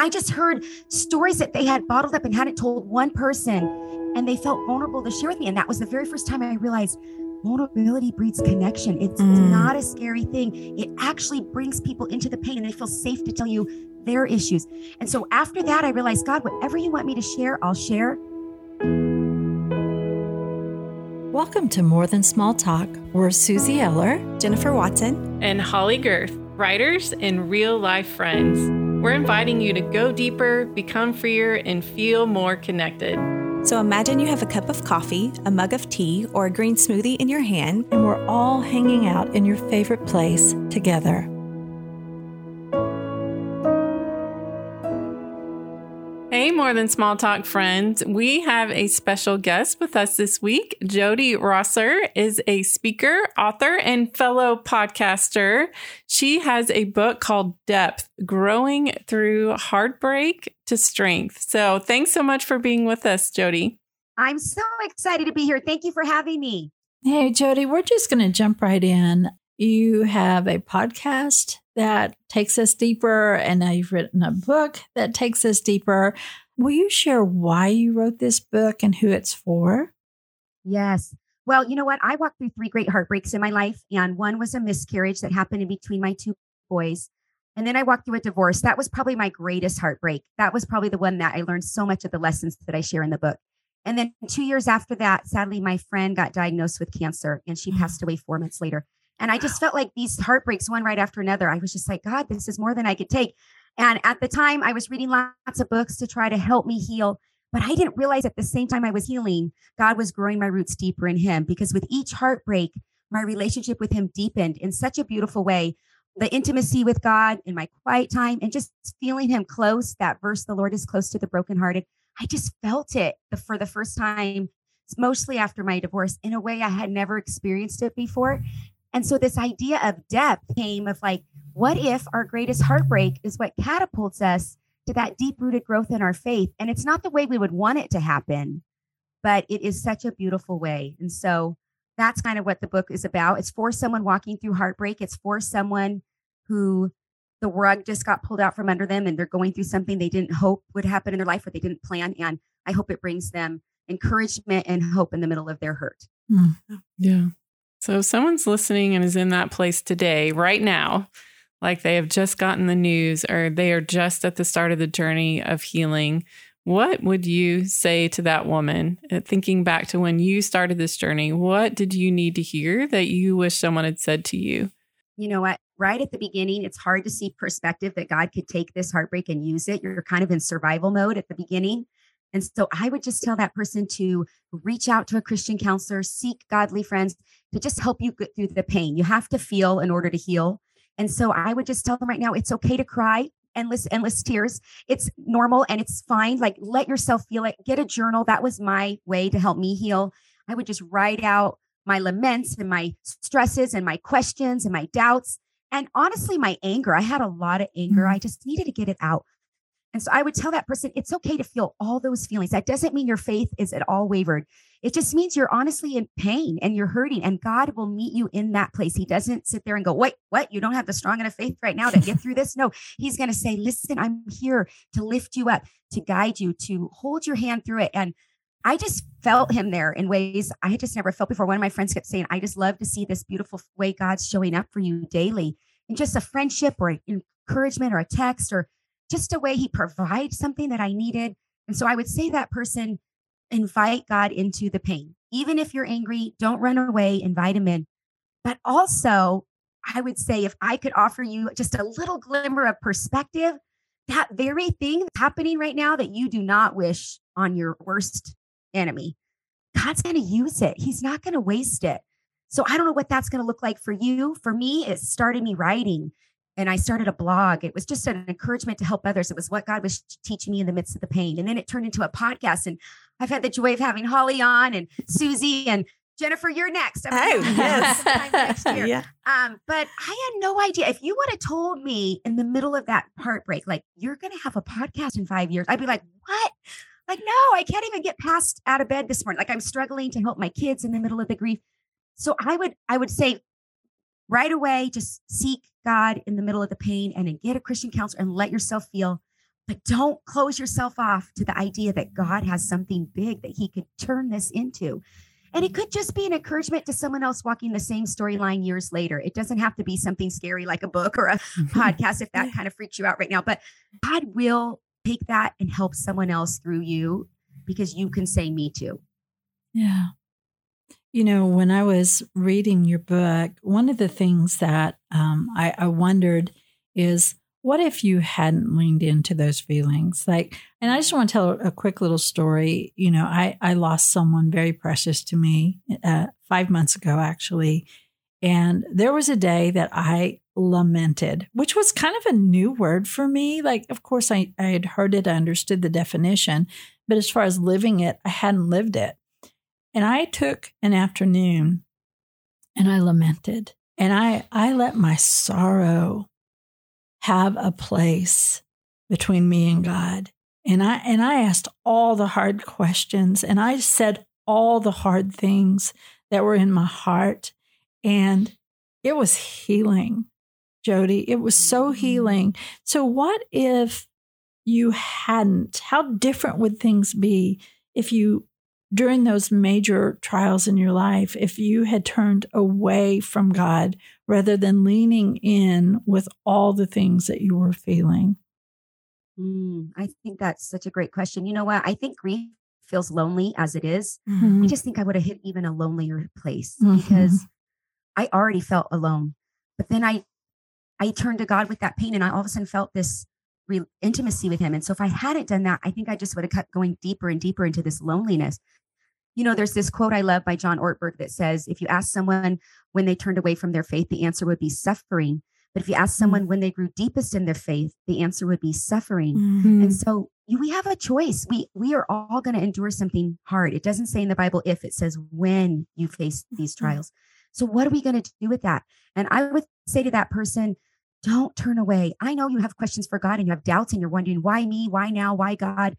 I just heard stories that they had bottled up and hadn't told one person, and they felt vulnerable to share with me. And that was the very first time I realized vulnerability breeds connection. It's, mm. it's not a scary thing. It actually brings people into the pain and they feel safe to tell you their issues. And so after that, I realized, God, whatever you want me to share, I'll share. Welcome to More Than Small Talk. We're Suzie Eller, Jennifer Watson, and Holley Gerth, writers and real life friends. We're inviting you to go deeper, become freer, and feel more connected. So imagine you have a cup of coffee, a mug of tea, or a green smoothie in your hand, and we're all hanging out in your favorite place together. Hey, more than small talk friends. We have a special guest with us this week. Jodi Rosser is a speaker, author, and fellow podcaster. She has a book called Depth Growing Through Heartbreak to Strength. So thanks so much for being with us, Jodi. I'm so excited to be here. Thank you for having me. Hey, Jodi, we're just going to jump right in. You have a podcast that takes us deeper, and now you've written a book that takes us deeper. Will you share why you wrote this book and who it's for? Yes. Well, you know what? I walked through three great heartbreaks in my life, and one was a miscarriage that happened in between my two boys. And then I walked through a divorce. That was probably my greatest heartbreak. That was probably the one that I learned so much of the lessons that I share in the book. And then two years after that, sadly, my friend got diagnosed with cancer and she mm. passed away four months later. And I just felt like these heartbreaks, one right after another. I was just like, God, this is more than I could take. And at the time, I was reading lots of books to try to help me heal. But I didn't realize at the same time I was healing, God was growing my roots deeper in Him because with each heartbreak, my relationship with Him deepened in such a beautiful way. The intimacy with God in my quiet time and just feeling Him close, that verse, the Lord is close to the brokenhearted. I just felt it for the first time, mostly after my divorce, in a way I had never experienced it before. And so this idea of depth came of like, what if our greatest heartbreak is what catapults us to that deep rooted growth in our faith? And it's not the way we would want it to happen, but it is such a beautiful way. And so that's kind of what the book is about. It's for someone walking through heartbreak, it's for someone who the rug just got pulled out from under them and they're going through something they didn't hope would happen in their life or they didn't plan. And I hope it brings them encouragement and hope in the middle of their hurt. Mm. Yeah. So if someone's listening and is in that place today, right now, like they have just gotten the news or they are just at the start of the journey of healing, what would you say to that woman? Uh, thinking back to when you started this journey, what did you need to hear that you wish someone had said to you? You know what? Right at the beginning, it's hard to see perspective that God could take this heartbreak and use it. You're kind of in survival mode at the beginning. And so I would just tell that person to reach out to a Christian counselor, seek godly friends to just help you get through the pain. You have to feel in order to heal. And so I would just tell them right now it's okay to cry endless endless tears it's normal and it's fine like let yourself feel it get a journal that was my way to help me heal i would just write out my laments and my stresses and my questions and my doubts and honestly my anger i had a lot of anger mm-hmm. i just needed to get it out and so I would tell that person, it's okay to feel all those feelings. That doesn't mean your faith is at all wavered. It just means you're honestly in pain and you're hurting, and God will meet you in that place. He doesn't sit there and go, Wait, what? You don't have the strong enough faith right now to get through this? No, He's going to say, Listen, I'm here to lift you up, to guide you, to hold your hand through it. And I just felt Him there in ways I had just never felt before. One of my friends kept saying, I just love to see this beautiful way God's showing up for you daily. in just a friendship or encouragement or a text or just a way he provides something that I needed. And so I would say that person invite God into the pain. Even if you're angry, don't run away, invite him in. But also, I would say if I could offer you just a little glimmer of perspective, that very thing that's happening right now that you do not wish on your worst enemy, God's going to use it. He's not going to waste it. So I don't know what that's going to look like for you. For me, it started me writing and I started a blog. It was just an encouragement to help others. It was what God was teaching me in the midst of the pain. And then it turned into a podcast. And I've had the joy of having Holley on and Suzie and Jennifer, you're next. I'm oh, yes. next year. yeah. Um, but I had no idea. If you would have told me in the middle of that heartbreak, like you're going to have a podcast in five years, I'd be like, what? Like, no, I can't even get past out of bed this morning. Like I'm struggling to help my kids in the middle of the grief. So I would, I would say right away, just seek God in the middle of the pain and then get a Christian counselor and let yourself feel. But don't close yourself off to the idea that God has something big that he could turn this into. And it could just be an encouragement to someone else walking the same storyline years later. It doesn't have to be something scary like a book or a podcast if that kind of freaks you out right now. But God will take that and help someone else through you because you can say, Me too. Yeah. You know, when I was reading your book, one of the things that um, I, I wondered is what if you hadn't leaned into those feelings? Like and i just want to tell a quick little story. You know i i lost someone very precious to me uh, five months ago actually. And there was a day that i lamented which was kind of a new word for me. Like of course i, I had heard it i understood the definition but as far as living it i hadn't lived it. And i took an afternoon and i lamented. And i i let my sorrow have a place between me and God. And I and I asked all the hard questions and I said all the hard things that were in my heart and it was healing. Jodi, it was so healing. Mm. So what if you hadn't? How different would things be if you during those major trials in your life, if you had turned away from God rather than leaning in with all the things that you were feeling? Mm, I think that's such a great question. You know what? I think grief feels lonely as it is. Mm-hmm. I just think I would have hit even a lonelier place mm-hmm. because I already felt alone. But then I I turned to God with that pain and I all of a sudden felt this real intimacy with him. And so if I hadn't done that, I think I just would have kept going deeper and deeper into this loneliness you know, there's this quote I love by John Ortberg that says, if you ask someone when they turned away from their faith, the answer would be suffering. But if you ask someone when they grew deepest in their faith, the answer would be suffering. Mm-hmm. And so we have a choice. We we are all going to endure something hard. It doesn't say in the Bible if, it says when you face these mm-hmm. trials. So what are we going to do with that? And I would say to that person, don't turn away. I know you have questions for God and you have doubts and you're wondering why me, why now, why God?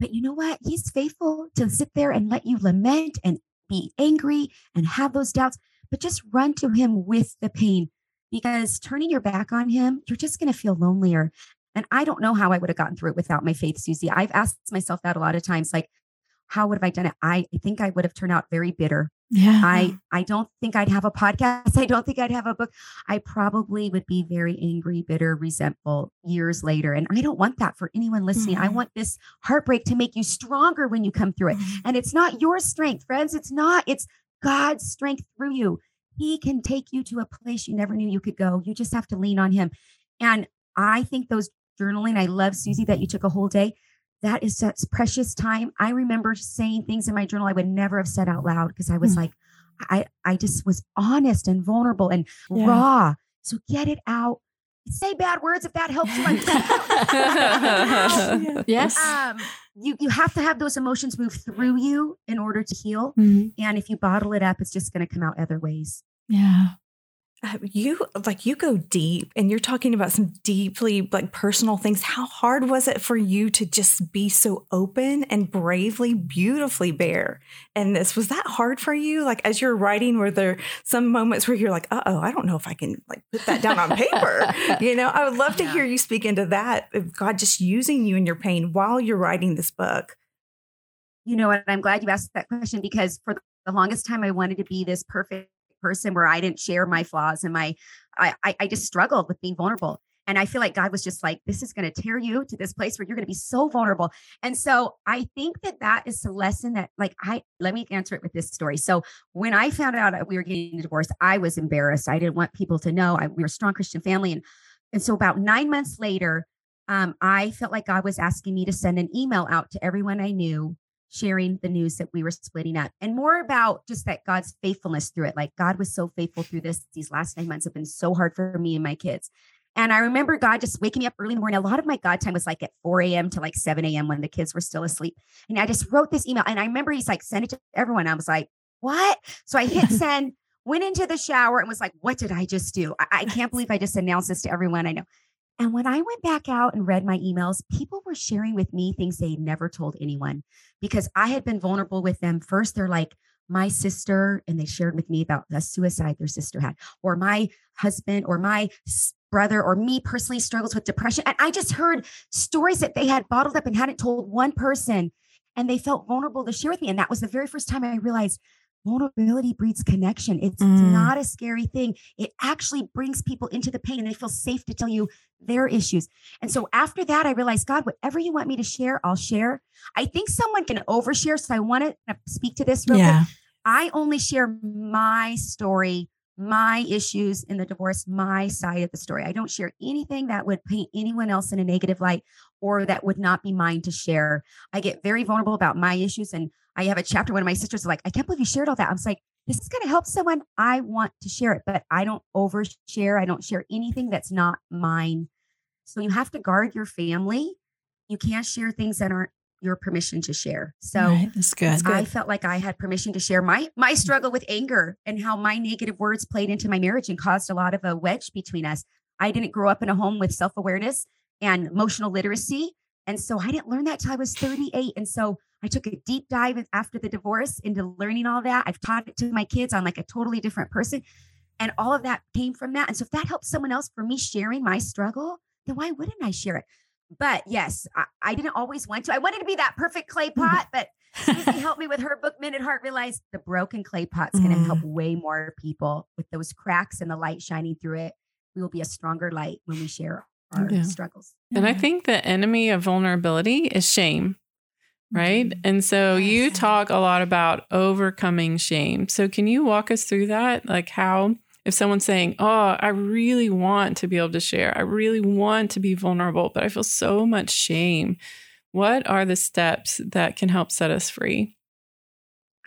But you know what? He's faithful to sit there and let you lament and be angry and have those doubts, but just run to him with the pain because turning your back on him, you're just going to feel lonelier. And I don't know how I would have gotten through it without my faith, Suzie. I've asked myself that a lot of times like, how would have I done it? I, I think I would have turned out very bitter. Yeah. I I don't think I'd have a podcast. I don't think I'd have a book. I probably would be very angry, bitter, resentful years later. And I don't want that for anyone listening. Mm-hmm. I want this heartbreak to make you stronger when you come through it. Mm-hmm. And it's not your strength, friends. It's not. It's God's strength through you. He can take you to a place you never knew you could go. You just have to lean on him. And I think those journaling, I love Suzie that you took a whole day that is such precious time. I remember saying things in my journal I would never have said out loud because I was mm. like, I I just was honest and vulnerable and yeah. raw. So get it out. Say bad words if that helps you. yes. Um, you you have to have those emotions move through you in order to heal. Mm-hmm. And if you bottle it up, it's just going to come out other ways. Yeah. Uh, you like you go deep and you're talking about some deeply like personal things. How hard was it for you to just be so open and bravely beautifully bare? And this was that hard for you? Like as you're writing were there some moments where you're like uh-oh i don't know if i can like put that down on paper. You know i would love to yeah. hear you speak into that god just using you in your pain while you're writing this book. You know what? I'm glad you asked that question because for the longest time i wanted to be this perfect person where I didn't share my flaws and my I I, just struggled with being vulnerable. And I feel like God was just like, this is going to tear you to this place where you're going to be so vulnerable. And so I think that that is a lesson that, like, I let me answer it with this story. So when I found out we were getting divorced, I was embarrassed. I didn't want people to know. I, we were a strong Christian family, and and so about nine months later, um, I felt like God was asking me to send an email out to everyone I knew sharing the news that we were splitting up and more about just that God's faithfulness through it. Like God was so faithful through this. These last nine months have been so hard for me and my kids. And I remember God just waking me up early in the morning. A lot of my God time was like at 4 a.m. to like 7 a.m. when the kids were still asleep. And I just wrote this email. And I remember he's like, send it to everyone. I was like, what? So I hit send, went into the shower and was like, what did I just do? I, I can't believe I just announced this to everyone I know. And when I went back out and read my emails, people were sharing with me things they never told anyone because I had been vulnerable with them. First, they're like, my sister, and they shared with me about the suicide their sister had, or my husband, or my brother or me personally struggles with depression. And I just heard stories that they had bottled up and hadn't told one person. And they felt vulnerable to share with me. And that was the very first time I realized vulnerability breeds connection. It's Mm. not a scary thing. It actually brings people into the pain and they feel safe to tell you their issues. And so after that, I realized, God, whatever you want me to share, I'll share. I think someone can overshare. So I want to speak to this real quick. Yeah. I only share my story, my issues in the divorce, my side of the story. I don't share anything that would paint anyone else in a negative light or that would not be mine to share. I get very vulnerable about my issues. And I have a chapter, one of my sisters is like, I can't believe you shared all that. I was like, this is going to help someone. I want to share it, but I don't overshare. I don't share anything that's not mine. So you have to guard your family. You can't share things that aren't your permission to share. So right, that's good. That's good. I felt like I had permission to share my my struggle with anger and how my negative words played into my marriage and caused a lot of a wedge between us. I didn't grow up in a home with self-awareness and emotional literacy. And so I didn't learn that till I was 38. And so I took a deep dive after the divorce into learning all that. I've taught it to my kids on like a totally different person. And all of that came from that. And so if that helps someone else for me sharing my struggle, then why wouldn't I share it? But yes, I, I didn't always want to. I wanted to be that perfect clay mm-hmm. pot, but Suzie helped me with her book, Mended Heart, realized the broken clay pot's going to help mm-hmm. way more people with those cracks and the light shining through it. We will be a stronger light when we share our Yeah. struggles. And I think the enemy of vulnerability is shame, right? Mhm. And so you talk a lot about overcoming shame. So can you walk us through that? Like how if someone's saying, "Oh, I really want to be able to share. I really want to be vulnerable, but I feel so much shame." What are the steps that can help set us free?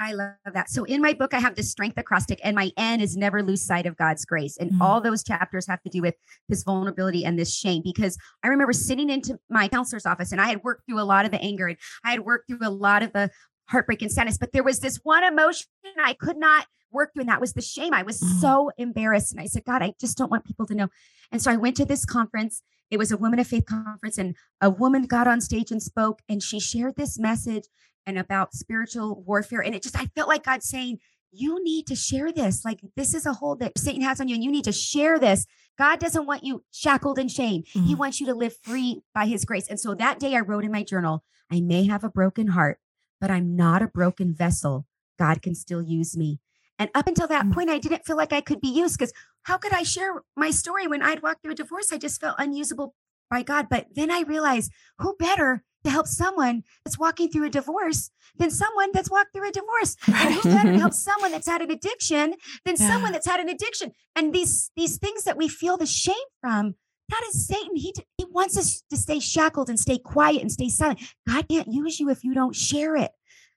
I love that. So in my book, I have this strength acrostic, and my N is never lose sight of God's grace. And Mhm. all those chapters have to do with this vulnerability and this shame. Because I remember sitting into my counselor's office, and I had worked through a lot of the anger, and I had worked through a lot of the heartbreak and sadness, but there was this one emotion I could not work through, and that was the shame. I was Mhm. so embarrassed, and I said, God, I just don't want people to know. And so I went to this conference. It was a Women of Faith conference, and a woman got on stage and spoke, and she shared this message and about spiritual warfare. And it just, I felt like God saying, You need to share this. Like, this is a hold that Satan has on you, and you need to share this. God doesn't want you shackled in shame. He Mhm. wants you to live free by his grace. And so that day I wrote in my journal, I may have a broken heart, but I'm not a broken vessel. God can still use me. And up until that Mm. point, I didn't feel like I could be used because how could I share my story when I'd walked through a divorce? I just felt unusable by God. But then I realized who better to help someone that's walking through a divorce than someone that's walked through a divorce? And who better to help someone that's had an addiction than someone that's had an addiction? And these these things that we feel the shame from, that is Satan. He he wants us to stay shackled and stay quiet and stay silent. God can't use you if you don't share it.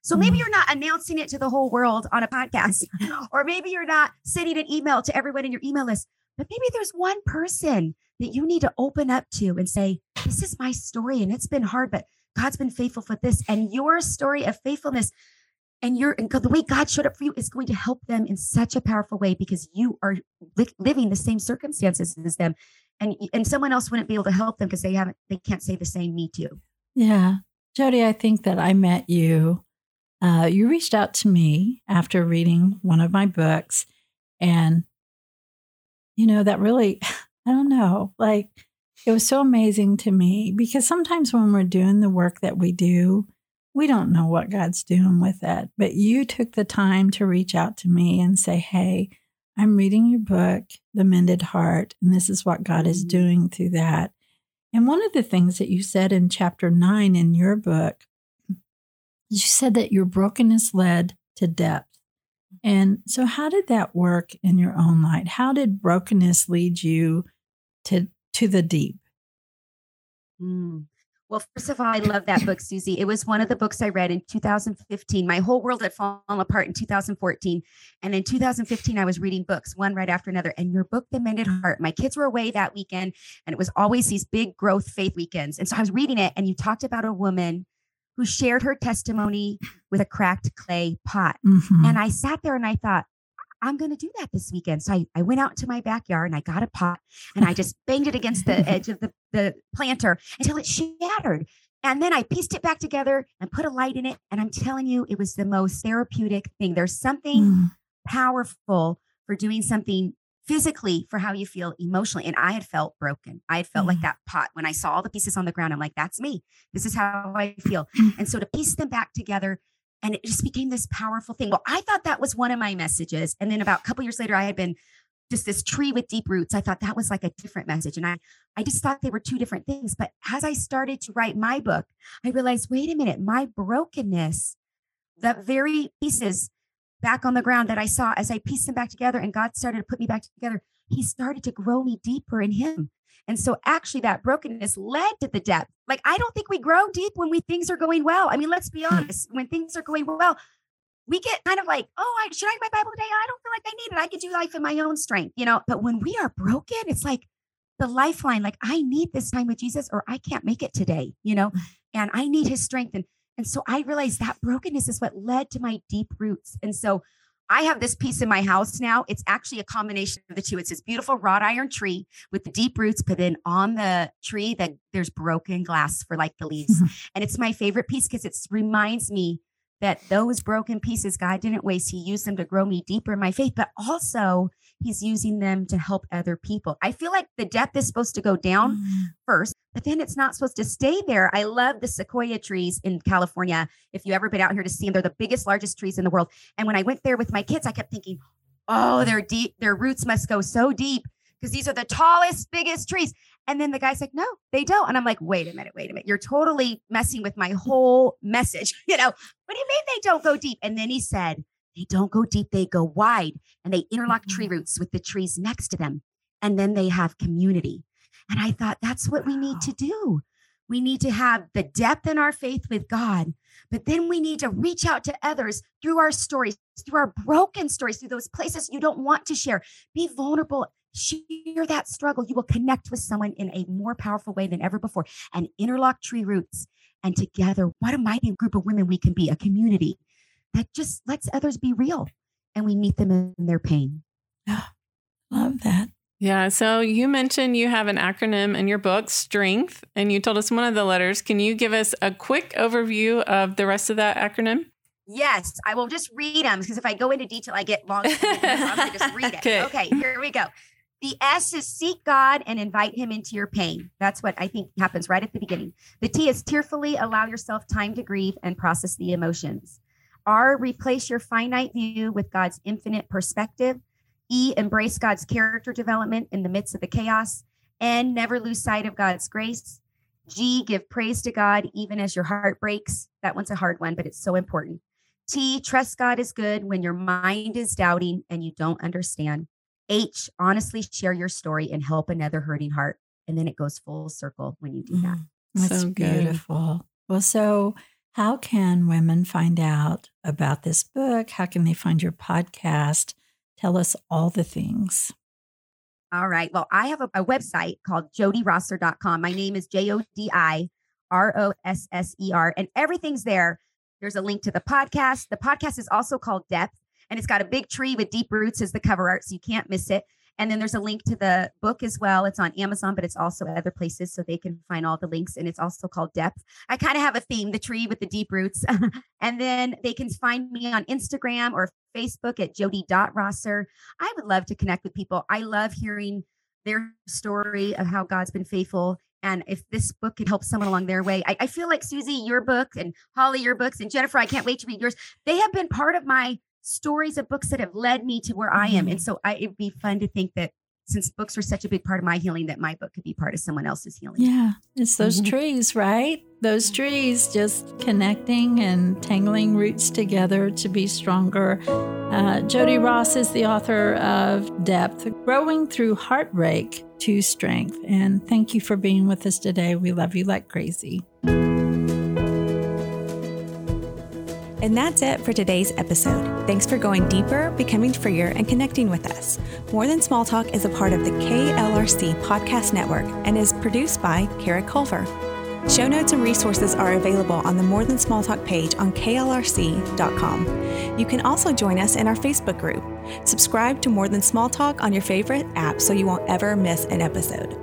So maybe Mm. you're not announcing it to the whole world on a podcast, or maybe you're not sending an email to everyone in your email list, but maybe there's one person that you need to open up to and say, This is my story and it's been hard, but God's been faithful for this. And your story of faithfulness and your and the way God showed up for you is going to help them in such a powerful way because you are li- living the same circumstances as them. And, and someone else wouldn't be able to help them because they haven't, they can't say the same me too. Yeah. Jodi, I think that I met you. Uh, you reached out to me after reading one of my books. And, you know, that really, I don't know, like it was so amazing to me because sometimes when we're doing the work that we do, we don't know what God's doing with it. But you took the time to reach out to me and say, hey, I'm reading your book, The Mended Heart, and this is what God is Mhm. doing through that. And one of the things that you said in chapter nine in your book, you said that your brokenness led to depth. And so, how did that work in your own life? How did brokenness lead you to to the deep? Mm. Well, first of all, I love that book, Suzie. It was one of the books I read in 2015. My whole world had fallen apart in 2014. And in 2015, I was reading books, one right after another. And your book, The Mended Heart, my kids were away that weekend, and it was always these big growth faith weekends. And so I was reading it, and you talked about a woman who shared her testimony with a cracked clay pot. Mhm. And I sat there and I thought, I'm going to do that this weekend. So I, I went out to my backyard and I got a pot and I just banged it against the edge of the, the planter until it shattered. And then I pieced it back together and put a light in it. And I'm telling you, it was the most therapeutic thing. There's something Mm. powerful for doing something physically for how you feel emotionally. And I had felt broken. I had felt like Mm. that pot when I saw all the pieces on the ground. I'm like, that's me. This is how I feel. Mm. And so to piece them back together, and it just became this powerful thing. Well, I thought that was one of my messages. And then about a couple years later, I had been just this tree with deep roots. I thought that was like a different message. And I, I just thought they were two different things. But as I started to write my book, I realized, wait a minute, my brokenness, that very pieces back on the ground that I saw as I pieced them back together and God started to put me back together, He started to grow me deeper in Him. And so actually that brokenness led to the depth. Like I don't think we grow deep when we things are going well. I mean, let's be hmm. honest, when things are going well, we get kind of like, oh, I should I read my Bible today? I don't feel like I need it. I could do life in my own strength, you know. But when we are broken, it's like the lifeline, like I need this time with Jesus or I can't make it today, you know, hmm. and I need his strength. And and so I realized that brokenness is what led to my deep roots. And so I have this piece in my house now. It's actually a combination of the two. It's this beautiful wrought iron tree with the deep roots, but then on the tree that there's broken glass for like the leaves. and it's my favorite piece because it reminds me that those broken pieces God didn't waste. He used them to grow me deeper in my faith, but also he's using them to help other people. I feel like the depth is supposed to go down Mm. first, but then it's not supposed to stay there. I love the sequoia trees in California. If you ever been out here to see them, they're the biggest, largest trees in the world. And when I went there with my kids, I kept thinking, oh, their deep, their roots must go so deep because these are the tallest, biggest trees. And then the guy's like, no, they don't. And I'm like, wait a minute, wait a minute. You're totally messing with my whole message. You know, what do you mean they don't go deep? And then he said, they don't go deep, they go wide and they interlock tree mm-hmm. roots with the trees next to them. And then they have community. And I thought that's what we need to do. We need to have the depth in our faith with God, but then we need to reach out to others through our stories, through our broken stories, through those places you don't want to share. Be vulnerable, share that struggle. You will connect with someone in a more powerful way than ever before and interlock tree roots. And together, what a mighty group of women we can be, a community that just lets others be real and we meet them in their pain. Love that. Yeah. So you mentioned you have an acronym in your book, Strength, and you told us one of the letters. Can you give us a quick overview of the rest of that acronym? Yes, I will just read them because if I go into detail, I get long. so I'm going to just read it. Okay. Okay, here we go. The S is seek God and invite him into your pain. That's what I think happens right at the beginning. The T is tearfully allow yourself time to grieve and process the emotions. R, replace your finite view with God's infinite perspective. E, embrace God's character development in the midst of the chaos. N, never lose sight of God's grace. G, give praise to God even as your heart breaks. That one's a hard one, but it's so important. T, trust God is good when your mind is doubting and you don't understand. H, honestly share your story and help another hurting heart. And then it goes full circle when you do that. Mm, That's So good. beautiful. Well, so how can women find out about this book? How can they find your podcast? Tell us all the things. All right. Well, I have a, a website called jodirosser.com. My name is J O D I R O S S E R, and everything's there. There's a link to the podcast. The podcast is also called Depth, and it's got a big tree with deep roots as the cover art, so you can't miss it. And then there's a link to the book as well. It's on Amazon, but it's also other places, so they can find all the links. And it's also called Depth. I kind of have a theme, the tree with the deep roots. and then they can find me on Instagram or Facebook at jodi.rosser. I would love to connect with people. I love hearing their story of how God's been faithful. And if this book could help someone along their way, I, I feel like Suzie, your book, and Holley, your books, and Jennifer, I can't wait to read yours. They have been part of my stories of books that have led me to where I am. And so I, it'd be fun to think that since books were such a big part of my healing, that my book could be part of someone else's healing. Yeah, it's those Mhm. trees, right? Those trees just connecting and tangling roots together to be stronger. Uh, Jodi Ross is the author of Depth Growing Through Heartbreak to Strength. And thank you for being with us today. We love you like crazy. And that's it for today's episode. Thanks for going deeper, becoming freer, and connecting with us. More Than Small Talk is a part of the KLRC Podcast Network and is produced by Kara Culver. Show notes and resources are available on the More Than Small Talk page on klrc.com. You can also join us in our Facebook group. Subscribe to More Than Small Talk on your favorite app so you won't ever miss an episode.